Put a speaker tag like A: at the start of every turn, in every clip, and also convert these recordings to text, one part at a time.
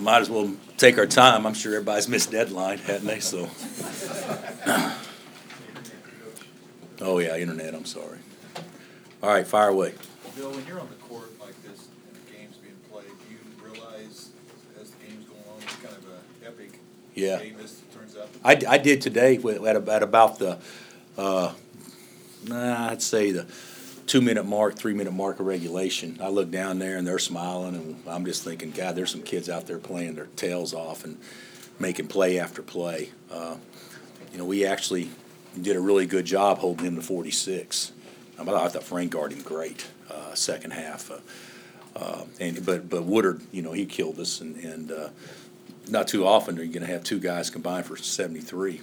A: might as well take our time. I'm sure everybody's missed deadline, hadn't they? So. oh yeah, internet. I'm sorry. All right, fire away.
B: Bill, when you're on the court like this and the game's being played, do you realize as the game's going on, it's kind of an epic
A: Yeah.
B: game this turns out?
A: I, I did today at, about- at about the, uh, nah, I'd say the two minute mark, three minute mark of regulation. I look down there and they're smiling, and I'm just thinking, God, there's some kids out there playing their tails off and making play after play. Uh, you know, we actually did a really good job holding him to 46. I thought, Frank guarded great uh, second half. Uh, uh, and but but Woodard, you know, he killed us, and and uh, not too often are you going to have two guys combined for 73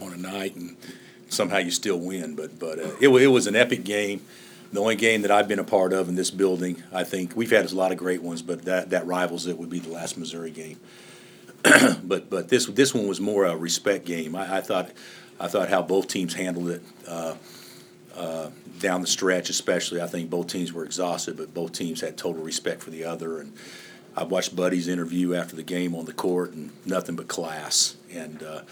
A: on a night, and somehow you still win. But but uh, it, it was an epic game. The only game that I've been a part of in this building, I think we've had a lot of great ones, but that, that rivals it would be the last Missouri game. but but this this one was more a respect game. I, I thought I thought how both teams handled it uh, uh, down the stretch, especially. I think both teams were exhausted, but both teams had total respect for the other. And I watched Buddy's interview after the game on the court, and nothing but class. And uh,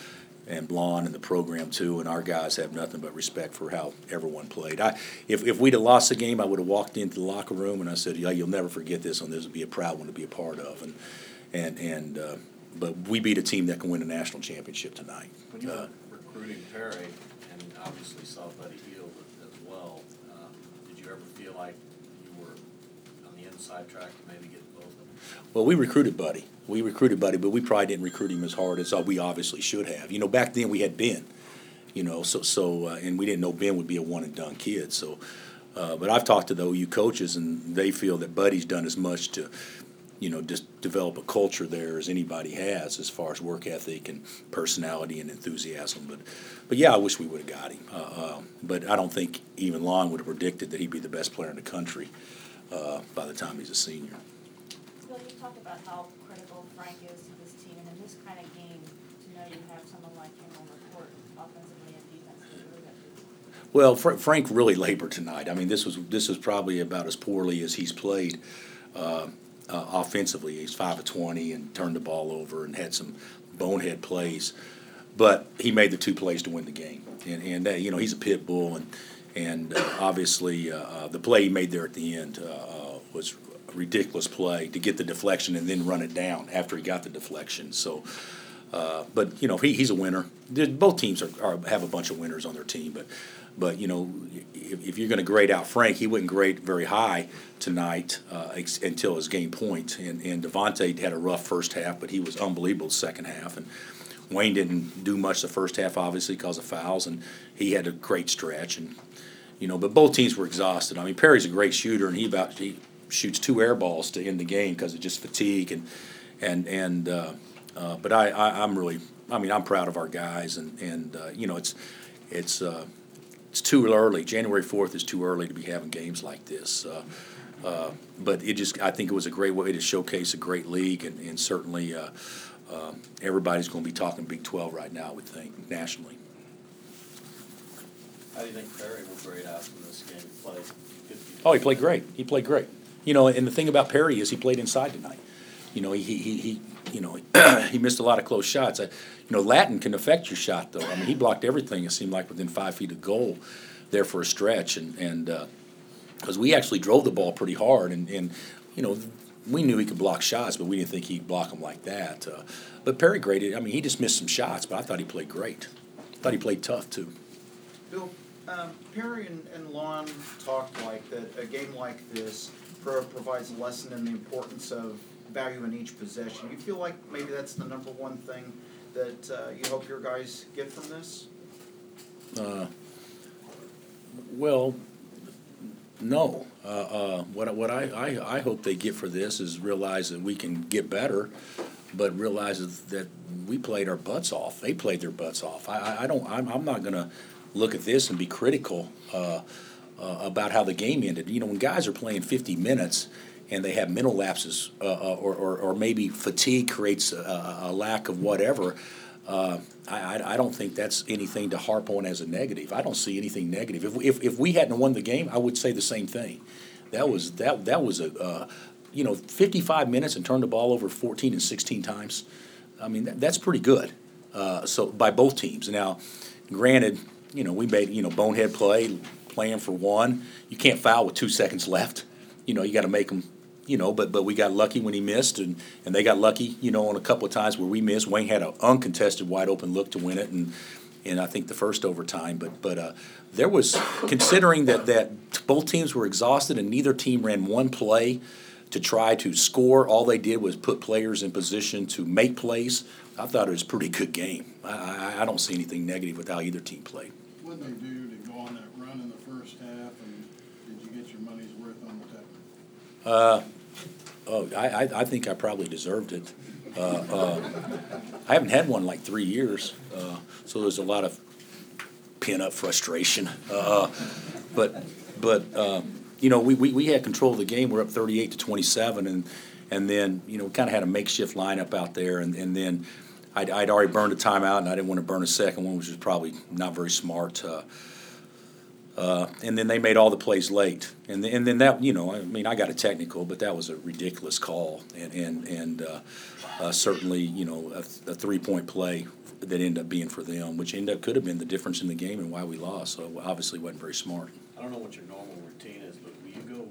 A: and Lon and the program too, and our guys have nothing but respect for how everyone played. I, if, if we'd have lost the game, I would have walked into the locker room and I said, "Yeah, you'll never forget this, and this will be a proud one to be a part of." And and and uh, but we beat a team that can win a national championship tonight.
C: When you
A: Uh,
C: were recruiting Perry, and obviously saw Buddy Hield as well, um, did you ever feel like you were on the inside track to maybe get both?
A: Well, we recruited Buddy. We recruited Buddy, but we probably didn't recruit him as hard as uh, we obviously should have. You know, back then we had Ben. You know, so so uh, and we didn't know Ben would be a one and done kid. So, uh, but I've talked to the OU coaches, and they feel that Buddy's done as much to, you know, just develop a culture there as anybody has as far as work ethic and personality and enthusiasm. But, but yeah, I wish we would have got him. Uh, uh, but I don't think even Lon would have predicted that he'd be the best player in the country uh, by the time he's a senior.
D: Talked about how critical Frank is to this team, and in this kind of game, to know you have someone like him on the court, offensively and defensively?
A: Well, Fra- Frank really labored tonight. I mean, this was this was probably about as poorly as he's played uh, uh, offensively. He's five of twenty and turned the ball over and had some bonehead plays, but he made the two plays to win the game. And and that, you know he's a pit bull, and and uh, obviously uh, uh, the play he made there at the end uh, uh, was ridiculous play to get the deflection and then run it down after he got the deflection. So. Uh, but you know he, he's a winner. Both teams are, are have a bunch of winners on their team, but but you know if, if you're going to grade out Frank, he wouldn't grade very high tonight uh, ex- until his game point. And and Devontae had a rough first half, but he was unbelievable second half. And Wayne didn't do much the first half, obviously because of fouls, and he had a great stretch. And you know, but both teams were exhausted. I mean, Perry's a great shooter, and he about he shoots two air balls to end the game because of just fatigue and and and. Uh, uh, but I, I I'm really I mean I'm proud of our guys, and and uh, you know it's it's uh, it's too early. January fourth is too early to be having games like this. Uh, uh, but it just I think it was a great way to showcase a great league, and, and certainly uh, uh, everybody's going to be talking Big Twelve right now. I would think nationally.
C: How do you think Perry will grade out from this game he played?
A: Oh, he played great. He played great. You know, and the thing about Perry is he played inside tonight. You know, he he, he you know he missed a lot of close shots. I, you know, Lattin can affect your shot though. I mean, he blocked everything. It seemed like within five feet of goal, there for a stretch, and and because we actually drove the ball pretty hard, and and you know. We knew he could block shots, but we didn't think he'd block them like that. Uh, but Perry graded. I mean, he just missed some shots, but I thought he played great. I thought he played tough too.
E: Bill, um, Perry and, and Lon talked like that a game like this pro- provides a lesson in the importance of value in each possession. You feel like maybe that's the number one thing that uh, you hope your guys get from this?
A: Uh, Well, no. Uh, uh, What, I- what I, I, I hope they get for this is realize that we can get better, but realize that we played our butts off. They played their butts off. I, I- don't, I'm, I'm not gonna look at this and be critical uh, uh, about how the game ended. You know, when guys are playing fifty minutes and they have mental lapses, uh, uh, or, or, or maybe fatigue creates a, a lack of whatever, uh, I, I, I don't think that's anything to harp on as a negative. I don't see anything negative. If, if, if we hadn't won the game, I would say the same thing. That was that that was a uh, you know, 55 minutes and turned the ball over 14 and 16 times. I mean, that, that's pretty good. Uh, so by both teams. Now, granted, you know, we made you know bonehead play, playing for one. You can't foul with two seconds left. You know, you got to make them. You know, but but we got lucky when he missed, and, and they got lucky. You know, on a couple of times where we missed. Wayne had an uncontested wide open look to win it, and and I think the first overtime. But but uh, there was considering that that both teams were exhausted and neither team ran one play to try to score. All they did was put players in position to make plays. I thought it was a pretty good game. I, I, I don't see anything negative with how either team played.
F: What'd they do to go on that run in the first half, and did you get your money's worth on that?
A: Uh, oh, I, I, I think I probably deserved it. Uh, uh, I haven't had one in like three years, uh, so there's a lot of pent-up frustration. Uh, but, but, um, you know, we, we, we had control of the game. We're up 38 to 27, and and then you know, we kind of had a makeshift lineup out there, and, and then I'd, I'd already burned a timeout, and I didn't want to burn a second one, which was probably not very smart. Uh, and then they made all the plays late, and and then that you know I mean I got a technical, but that was a ridiculous call, and and and uh, uh, certainly you know a, a three point play that ended up being for them, which ended up could have been the difference in the game and why we lost. So obviously wasn't very smart.
C: I don't know what your normal routine is, but will you go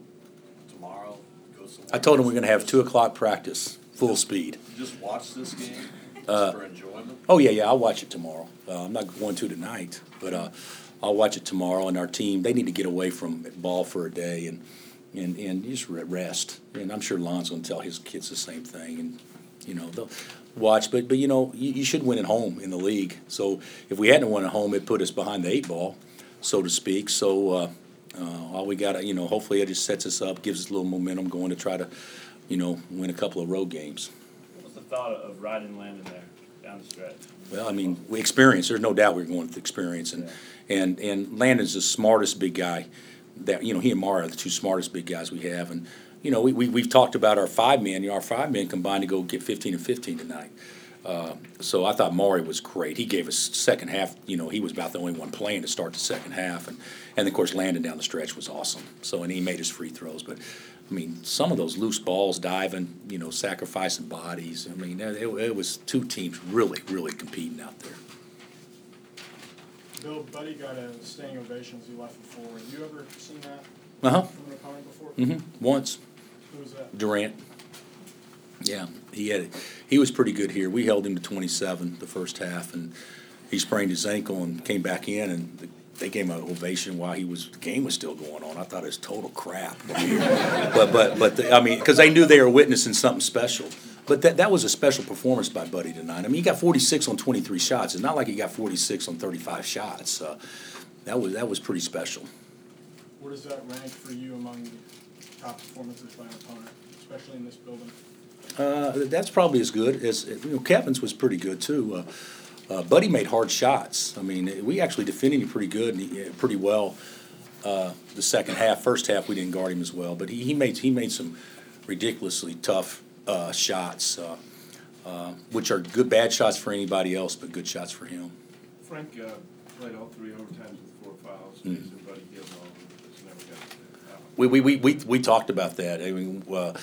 C: tomorrow, go somewhere?
A: I told them we're going to have two o'clock practice, full speed.
C: Just watch this game,
A: Uh,
C: for enjoyment?
A: Oh yeah, yeah, I'll watch it tomorrow. Uh, I'm not going to tonight, but uh, I'll watch it tomorrow. And our team, they need to get away from ball for a day and and and just rest. And I'm sure Lon's going to tell his kids the same thing. And you know they'll watch, but but you know you, you should win at home in the league. So if we hadn't won at home, it put us behind the eight ball, so to speak. So. Uh, uh, all we got you know, hopefully it just sets us up, gives us a little momentum going to try to, you know, win a couple of road games.
G: What was the thought of riding Landen there down the stretch?
A: Well, I mean, we experience. There's no doubt we're going with experience, and and and Landen's the smartest big guy. That you know, he and Mara are the two smartest big guys we have, and you know, we, we we've talked about our five men. You know, our five men combined to go get 15 and 15 tonight. Uh, so I thought Maury was great. He gave us second half. You know, he was about the only one playing to start the second half, and and of course Landen down the stretch was awesome. So and he made his free throws, but. I mean, some of those loose balls diving, you know, sacrificing bodies. I mean, it, it was two teams really, really competing out there.
F: Bill, Buddy got a standing ovation as he left the floor. Have you ever seen that
A: Uh huh.
F: from an opponent before?
A: hmm Once
F: Who was that?
A: Durant. Yeah, he had it. He was pretty good here. We held him to 27 the first half, and he sprained his ankle and came back in, and the, they gave him an ovation while he was the game was still going on. I thought it was total crap. but but but the, I mean, because they knew they were witnessing something special. But that that was a special performance by Buddy tonight. I mean, he got 46 on 23 shots. It's not like he got 46 on 35 shots. Uh, that was that was pretty special.
F: What does that rank for you among the top performances by an opponent, especially in this building?
A: Uh, that's probably as good as you know. Kevin's was pretty good too. Uh, uh, Buddy made hard shots. I mean, we actually defended him pretty good, and he, pretty well. Uh, the second half, first half, we didn't guard him as well, but he, he made he made some ridiculously tough uh, shots, uh, uh, which are good bad shots for anybody else, but good shots for him.
H: Frank uh, played all three overtimes with four fouls.
A: Mm.
H: He's everybody gives all of them, but just never got to.
A: We, we, we, we, we talked about that. I mean, uh,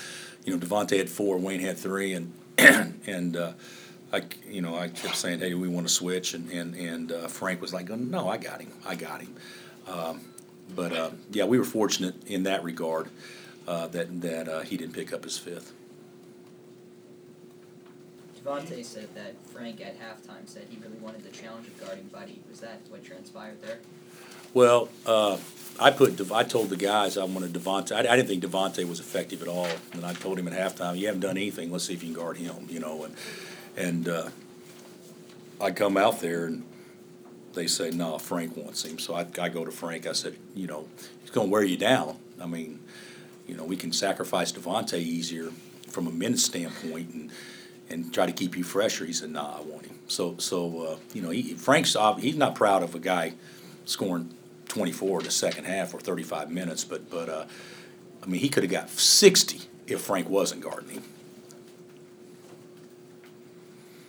A: you know, Devontae had four, Wayne had three, and and uh, I, you know, I kept saying, hey, we want to switch, and and and uh, Frank was like, no, I got him, I got him. Um, but uh, yeah, we were fortunate in that regard uh, that that uh, he didn't pick up his fifth.
I: Devontae said that Frank at halftime said he really wanted the challenge of guarding Buddy. Was that what transpired there?
A: Well, uh, I put I told the guys I wanted Devontae. I, I didn't think Devontae was effective at all, and I told him at halftime, "You haven't done anything. Let's see if you can guard him." You know, and and uh, I come out there and they say, "No, Frank wants him." So I, I go to Frank. I said, "You know, he's going to wear you down. I mean, you know, we can sacrifice Devontae easier from a minute standpoint and." And try to keep you fresher. He said, "Nah, I want him." So, so uh, you know, he, Frank's he's not proud of a guy scoring 24 in the second half or 35 minutes, but but uh, I mean he could have got 60 if Frank wasn't guarding him.